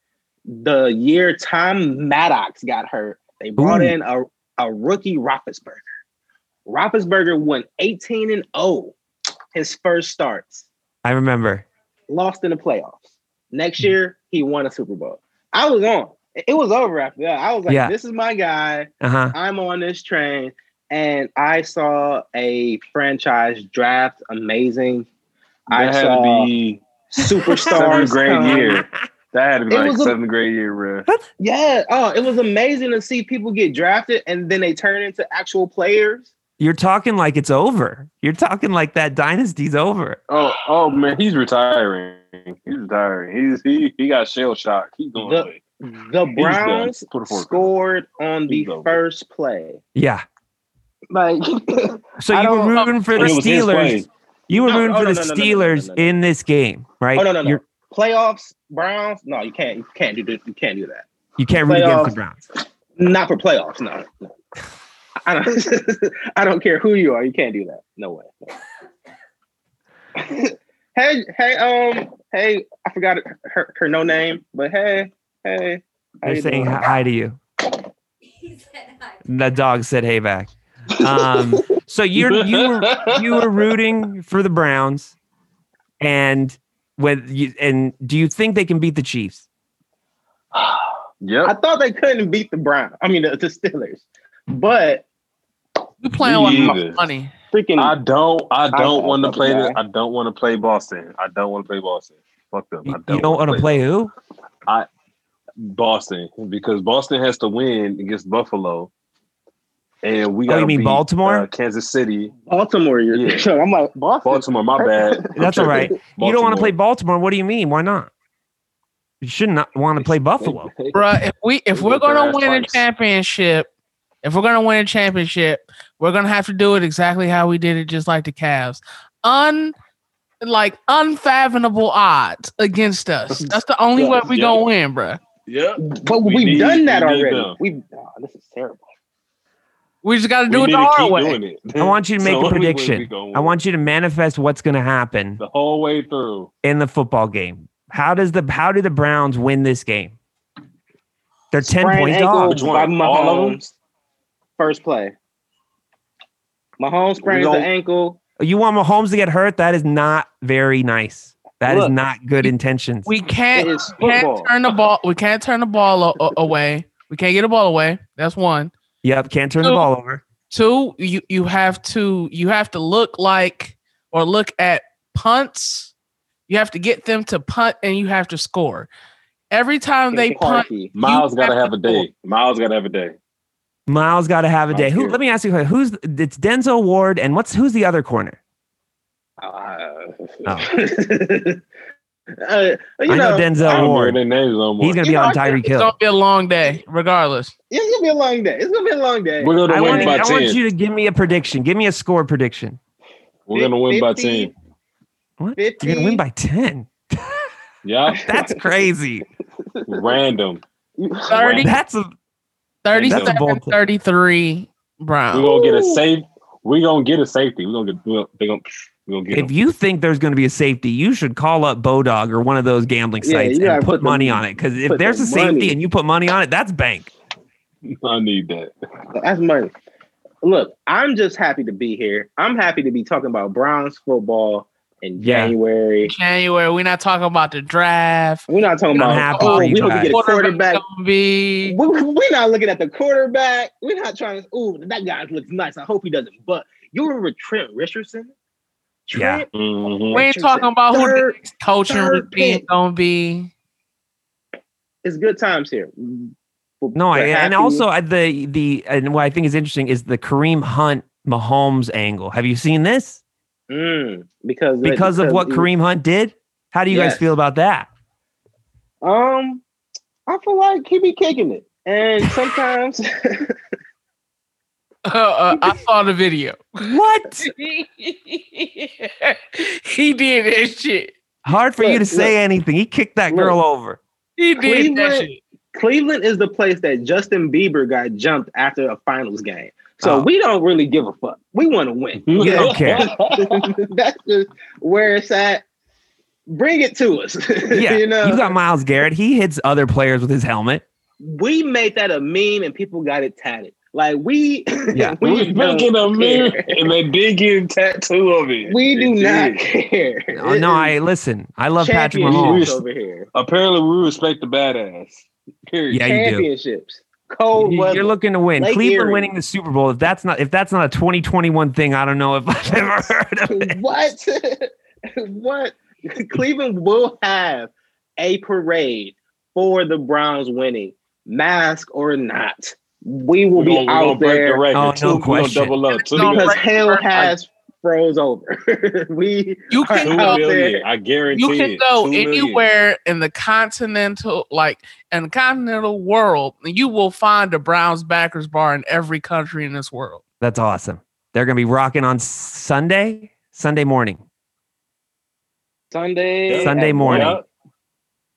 the year Tom Maddox got hurt. They brought Ooh. in a, a rookie Roethlisberger. Roethlisberger won 18 and 0 his first starts. I remember. Lost in the playoffs. Next year, he won a Super Bowl. I was on. It was over after that. I was like, Yeah. this is my guy. Uh-huh. I'm on this train. And I saw a franchise draft amazing. I had saw to be superstars. seventh grade year. That had to be It like was a- seventh grade year, bro. Yeah. Oh, it was amazing to see people get drafted and then they turn into actual players. You're talking like it's over. You're talking like that dynasty's over. Oh, oh man, he's retiring. He's retiring. He's he he got shell shock. He's going The- away. The Browns Put a fork. scored on the He's over. first play. Yeah. Like, So you were rooting for the it was his play. Steelers. You were No, rooting oh, for no, the no, no, no, no, no, Steelers no, no. in this game, right? oh no, no, no. You're, Playoffs, Browns. No, you can't. You can't do. You can't do that. you can't root against the Playoffs. Browns. Not for playoffs. No. no. I don't. I don't care who you are. You can't do that. No way. No hey, hey, um, hey. I forgot her, her no name, but hey, hey. how They're you saying doing? hi to you. He said hi. The dog said hey back. Um, so you're you were you were rooting for the Browns, and when you and do you think they can beat the Chiefs? Yep. I thought they couldn't beat the Browns. I mean, the, the Steelers, but We playing Me with my money. freaking. I don't. I don't want to play. The, I- I don't want to play Boston. I don't want to play Boston. Fuck them. I You, you don't want wanna to play who? I Boston because Boston has to win against Buffalo, and we Oh, you mean Baltimore? uh, Kansas City, Baltimore, you're Yeah. so I'm like Boston. Baltimore. My bad. That's all right. You don't want to play Baltimore. Baltimore. What do you mean? Why not? You should not want to play Buffalo. Bruh, if we if we're gonna ass win a championship, if we're gonna win a championship, we're gonna have to do it exactly how we did it, just like the Cavs. Un like unfathomable odds against us. That's the only way we Yeah. gonna win, bruh. Yeah. But We we've need- done that we already. We oh, this is terrible. We just gotta do it the to hard way. I want you to make So a only way we prediction. I want you to manifest what's going to happen the whole way through. in the football game. How does the how do the Browns win this game? They're ten Sprained point dogs. Which one? by All of them? Mahomes. First play. Mahomes sprains the ankle. You want Mahomes to get hurt? That is not very nice. That is Look, not good intentions. We can't, is can't turn the ball. We can't turn the ball a- a- away. We can't get the ball away. That's one. Yep, can't turn the ball over. Two, you you have to you have to look like or look at punts. You have to get them to punt and you have to score. Every time they punt, Myles got to have have a day. Myles got to have a day. Myles got to have a day. Who? Let me ask you, who's it's Denzel Ward and what's who's the other corner? Uh, uh, you I know know, Denzel I Ward. remember their names no. He's gonna You be know, on I think Tyreek it's gonna be a long day, regardless. It's gonna be a long day. It's gonna be a long day. We're gonna I win want, by I want you to give me a prediction. Give me a score prediction. We're gonna win by ten. What? 50. You're gonna win by ten. Yeah, That's crazy. random. 30, That's a 37, That's a bold pick. 33 We're gonna get a Ooh. safe. We're gonna get a safety. We're gonna get. We're they gonna. We're gonna get. if him. you think there's going to be a safety, you should call up Bodog or one of those gambling sites you gotta and put put the- money on it. Because if there's the a safety money. and you put money on it, that's bank. I need that. That's money. Look, I'm just happy to be here. I'm happy to be talking about Browns football in Yeah. January. January, we're not talking about the draft. We're not talking I'm about happy oh, we hope we guys. get a quarterback. gonna be. We- We're not looking at the quarterback. We're not trying to. Ooh, that guy looks nice. I hope he doesn't. But you remember Trent Richardson? Yeah. Trent, Mhm. We ain't talking about who the Third- next coaching third routine gonna be. it's good times here. No, I, We're and happy. also I- the the and what I think is interesting is the Kareem Hunt Mahomes angle. Have you seen this? Mm, because Because of what Kareem Hunt did. How do you guys feel about that? Um, I feel like he be kicking it, and sometimes Uh, uh, I saw the video. What? he did that shit. Hard for you to Look, say anything. He kicked that girl over. He did that Cleveland- shit. Cleveland is the place that Justin Bieber got jumped after a finals game. So Oh. we don't really give a fuck. We want to win. We don't care. That's just where it's at. Bring it to us. Yeah, you know, got Myles Garrett. He hits other players with his helmet. we made that a meme and people got it tatted. Like we, Yeah. We we making a mirror and they big tattoo of it. We do They not did. care. Oh, no, I listen. I love Patrick Mahomes. over here. Apparently, we respect the badass. Period. Yeah, you do. Championships. Cold You- weather. You're looking to win. Lake Cleveland Erie. winning the Super Bowl. If that's not if that's not a 2021 thing, I don't know if I've ever heard of it. what? what? Cleveland will have a parade for the Browns winning, mask or not. We will We're be gonna, we're out break there the record. Oh, no we're question. double up. Two, because break hell the record. has froze over. we You can go there. I guarantee You can it. go Two million. anywhere in the continental, like in the continental world, and you will find a Browns backers bar in every country in this world. That's awesome. They're gonna be rocking on Sunday, Sunday morning. Sunday. Sunday morning. one,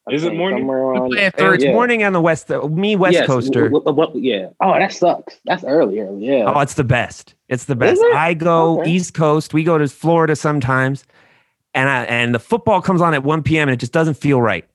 I Is it morning? somewhere We on- play Uh, It's. Yeah. morning on the west. Me West Yes, Coaster. w- w- w- yeah. Oh, that sucks. That's early, early. Yeah. Oh, it's the best. It's the best. it? I go Okay. East Coast. We go to Florida sometimes, and I, and the football comes on at 1 p.m. and it just doesn't feel right.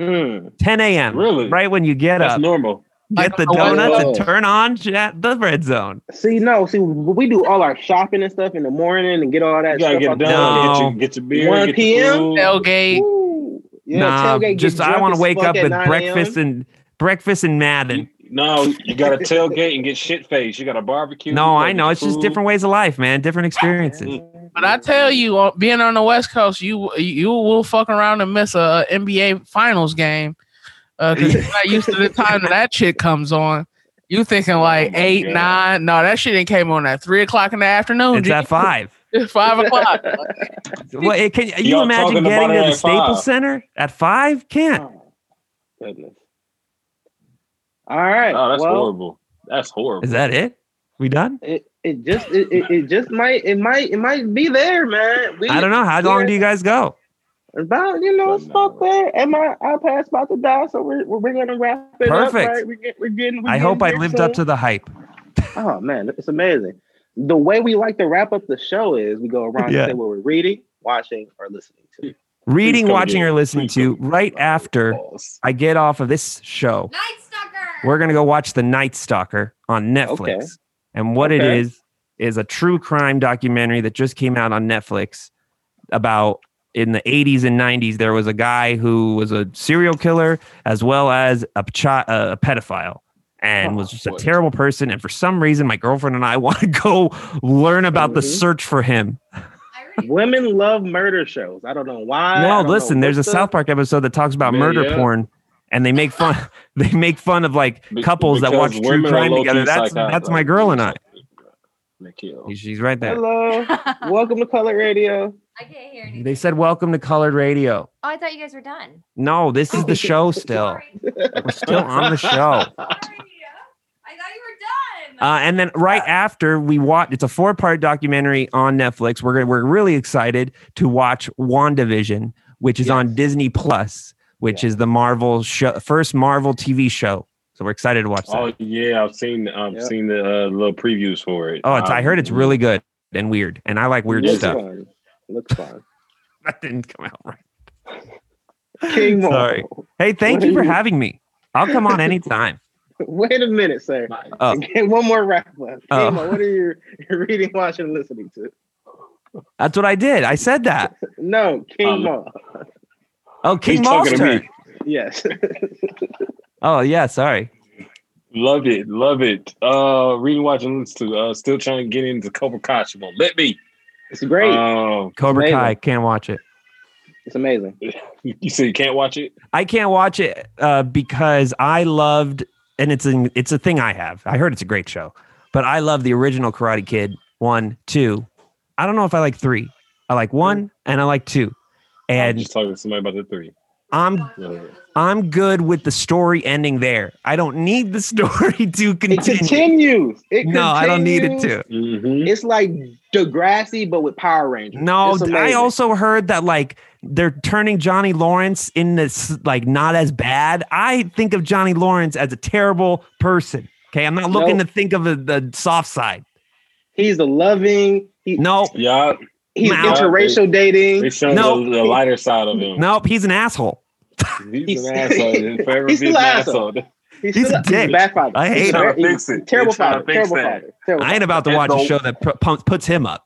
Mm. 10 a.m. Really? Right when you get That's up, normal. Get the don't donuts and turn on the red zone. See, no, see, we do all our shopping and stuff in the morning and get all that You gotta stuff get out it the done. No. Get, your, get your beer. 1 get p.m. Your. Tailgate. Ooh. Yeah, nah, tailgate, just I want to wake up with breakfast and breakfast and Madden. No, you got to tailgate and get shit faced. You got a barbecue. No, I know get it's just different ways of life, man. Different experiences. But I tell you, uh, being on the West Coast, you you will fuck around and miss a NBA Finals game because you're not used to the time that that shit comes on. You thinking like Oh my eight, God. nine? No, that shit ain't came on at three o'clock in the afternoon. It's G. at five. It's five o'clock. Well, it, can you Y'all imagine getting to the at Staples. Center at five? Can't. Oh, goodness. All right. Oh, that's well, horrible. That's horrible. Is that it? We done? It, it just it, it, it just might it might it might be there, man. We, I don't know. How long do you guys go? About you know, it's about fuck no. there, and my iPad's about to die, so we're we're, we're gonna wrap it Perfect. up. Right? We're, get, we're getting. We're I hope I getting there lived up to the hype. Oh man, it's amazing. The way we like to wrap up the show is we go around Yeah. and say what we're reading, watching, or listening to. Reading, watching, or listening to right after I get off of this show. Night Stalker. We're gonna go watch The Night Stalker on Netflix. Okay. And what it Okay. is is a true crime documentary that just came out on Netflix about in the 80s and 90s there was a guy who was a serial killer as well as a, chi- a pedophile and Oh, was just a terrible person and for some reason my girlfriend and I want to go learn about the Mhm. search for him. Women love murder shows. I don't know why. I no, don't know listen, there's a the- South Park episode that talks about Yeah, murder yeah. porn and they make fun they make fun of like Be- couples that watch true crime together. That's psychotic, that's my girl and I. They kill. She's right there. Hello, welcome to Color Radio. I can't hear anything. They said welcome to Colored Radio. Oh, I thought you guys were done. No, this is the show still. We're still on the show. Sorry. I thought you were done. Uh, and then right after we watch, it's a four part documentary on Netflix. We're gonna, we're really excited to watch WandaVision, which is Yes. on Disney Plus, which is the Marvel show, first Marvel TV show. So we're excited to watch that. Oh yeah, I've seen I've Yep. seen the uh, little previews for it. Oh, it's, I heard it's Um, really good and weird, and I like weird Is Looks stuff. fun. Looks fun. That didn't come out right. King Mo. Sorry. Hey, thank you for you- having me. I'll come on anytime. Wait a minute, sir. Oh. Get one more wrap up. Oh. Mo, what are you you're reading, watching, and listening to? That's what I did. I said that. No, King Um, Mo. Oh, King He's talking to Monster. me. Yes. Oh yeah, sorry. Love it, love it. Uh, reading, watching, listen to. Uh, still trying to get into Cobra Kai. She won't let me. It's great. Um, Cobra amazing. Kai can't watch it. it's amazing. you said you can't watch it. I can't watch it uh, because I loved, and it's a, it's a thing I have. I heard it's a great show, but I love the original Karate Kid one, two. I don't know if I like three. I like one and I like two, I'm and just talking to somebody about the three. I'm I'm good with the story ending there. I don't need the story to continue. It continues. It No, I don't need it to. Mm-hmm. It's like Degrassi, but with Power Rangers. No, I also heard that like they're turning Johnny Lawrence in this like not as bad. I think of Johnny Lawrence as a terrible person. Okay, I'm not looking Nope. to think of the, the soft side. he's a loving. He, No, Yeah, he's Nah. interracial dating. they showing No. the, the lighter side of him. nope, he's an asshole. He's, He's- an asshole. He'll he's still an an asshole. asshole. He's a dick. bad father. I hate He's him. a- Trying to he's fix it. Terrible He's trying to father. Terrible that. father. I ain't about to And watch a show that pu- puts him up.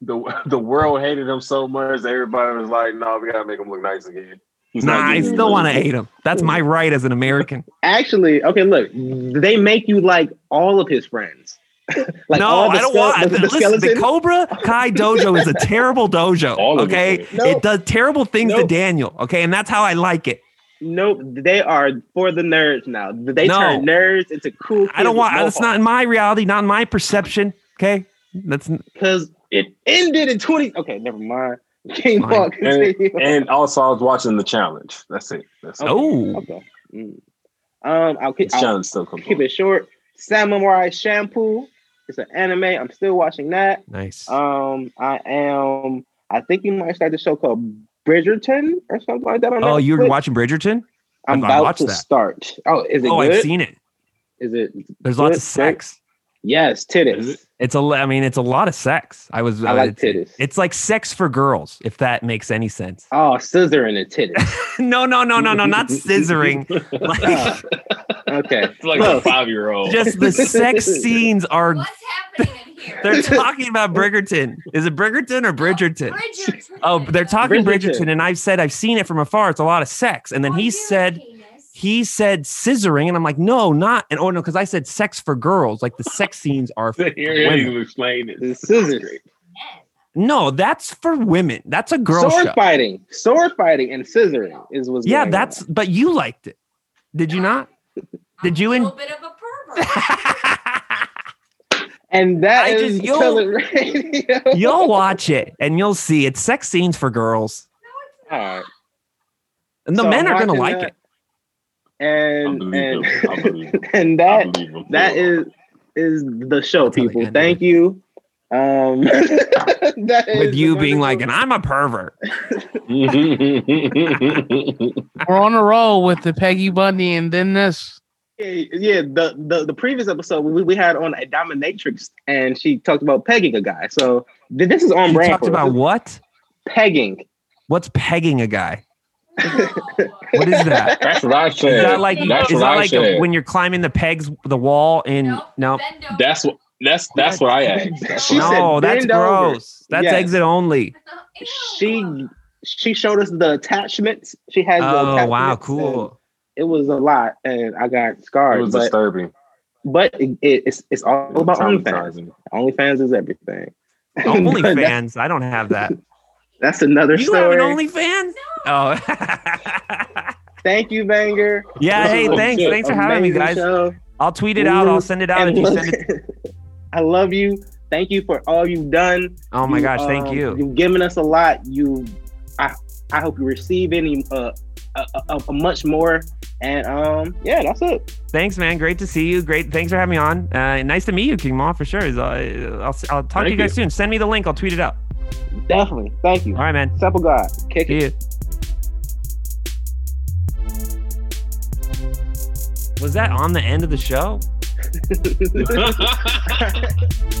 The the world hated him so much. that Everybody was like, "No, we gotta make him look nice again." He's Nah, I still want to hate him. That's my right as an American. Actually, okay, look, they make you like all of his friends. like no, all the I don't skele- want the, the, the listen, skeleton. the Cobra Kai dojo is a terrible dojo. Okay, it. Nope. it does terrible things to Daniel. Okay, and that's how I like it. Nope, they are for the nerds now. They No. turn nerds into cool. I don't want. That's not in my reality, not in my perception. Okay, that's because it ended in twenty. Okay, never mind. King Fine. And, and also, I was watching the challenge. That's it. That's it. oh Okay. Mm. Um, I'll keep, The I'll challenge still keep it short. Samurai Champloo. It's an anime. I'm still watching that. nice. Um, I am. I think you might start the show called Bridgerton or something like that. On oh, you're watching Bridgerton? I'm I've about watched to that. start. Oh, is it Oh, good? I've seen it. Is it? There's lots of sex. Yes, Is titties. It's a. li- I mean, it's a lot of sex. I was. I uh, like it's, titties. it's like sex for girls, if that makes any sense. Oh, scissoring the titties. no, no, no, no, no, not scissoring. Like, okay. It's like Close. a five year old. just the sex scenes are. What's happening in here? They're talking about Bridgerton. Is it Bridgerton or Bridgerton? Bridgerton. Oh, they're talking Bridgerton. Bridgerton, and I've said I've seen it from afar. It's a lot of sex, and then Oh, he said he said scissoring, and I'm like, no, not. And oh no, because I said sex for girls. Like the sex scenes are. For Here women. you explain it. The scissors. Men. No, that's for women. That's a girl Sword show. fighting, sword fighting, and scissoring is what's Yeah, going that's. But you liked it, did you not? Did I'm you a in- little bit of a pervert. on. And that I is just- you'll- Killer Radio. You'll watch it, and you'll see it's sex scenes for girls, All right. and the So men I'm are gonna watching like that, it. And and, him. I believe him. and that that is is the show, That's people. end Thank you. Um, that is With the you being like, and I'm a pervert. We're on a roll with the Peggy Bundy and then this. Yeah, yeah, the, the the previous episode we, we had on a dominatrix, and she talked about pegging a guy. So th- this is on You brand. talked for us. about what? pegging. What's pegging a guy? What is that? That's what I Is said. that like That's is what that I like said. when you're climbing the pegs the wall in Nope. no That's what. That's that's what I asked. That's She what I said no that's bend over. gross that's Yes. exit only She she showed us the attachments. She has the oh attachments. wow and cool It was a lot, and I got scars. It was but disturbing. but it, it, it's it's all about OnlyFans. Traumatizing. OnlyFans is everything. only But that- fans I don't have that That's another you have an OnlyFans oh Thank you, Vanger. yeah hey Oh, thanks shit. thanks for having me guys show. I'll tweet it out I'll send it out and you send it I love you. Thank you for all you've done. oh my You, gosh thank um, you You've given us a lot. You, I, I hope you receive any, uh, a, a, a much more. And um, yeah, that's it. thanks man great to see you great thanks for having me on uh, nice to meet you King Mo for sure Uh, I'll, I'll talk to you guys you. soon send me the link I'll tweet it out Definitely. Thank you. all right man Simple God. Kick see it. you was that on the end of the show Yeah.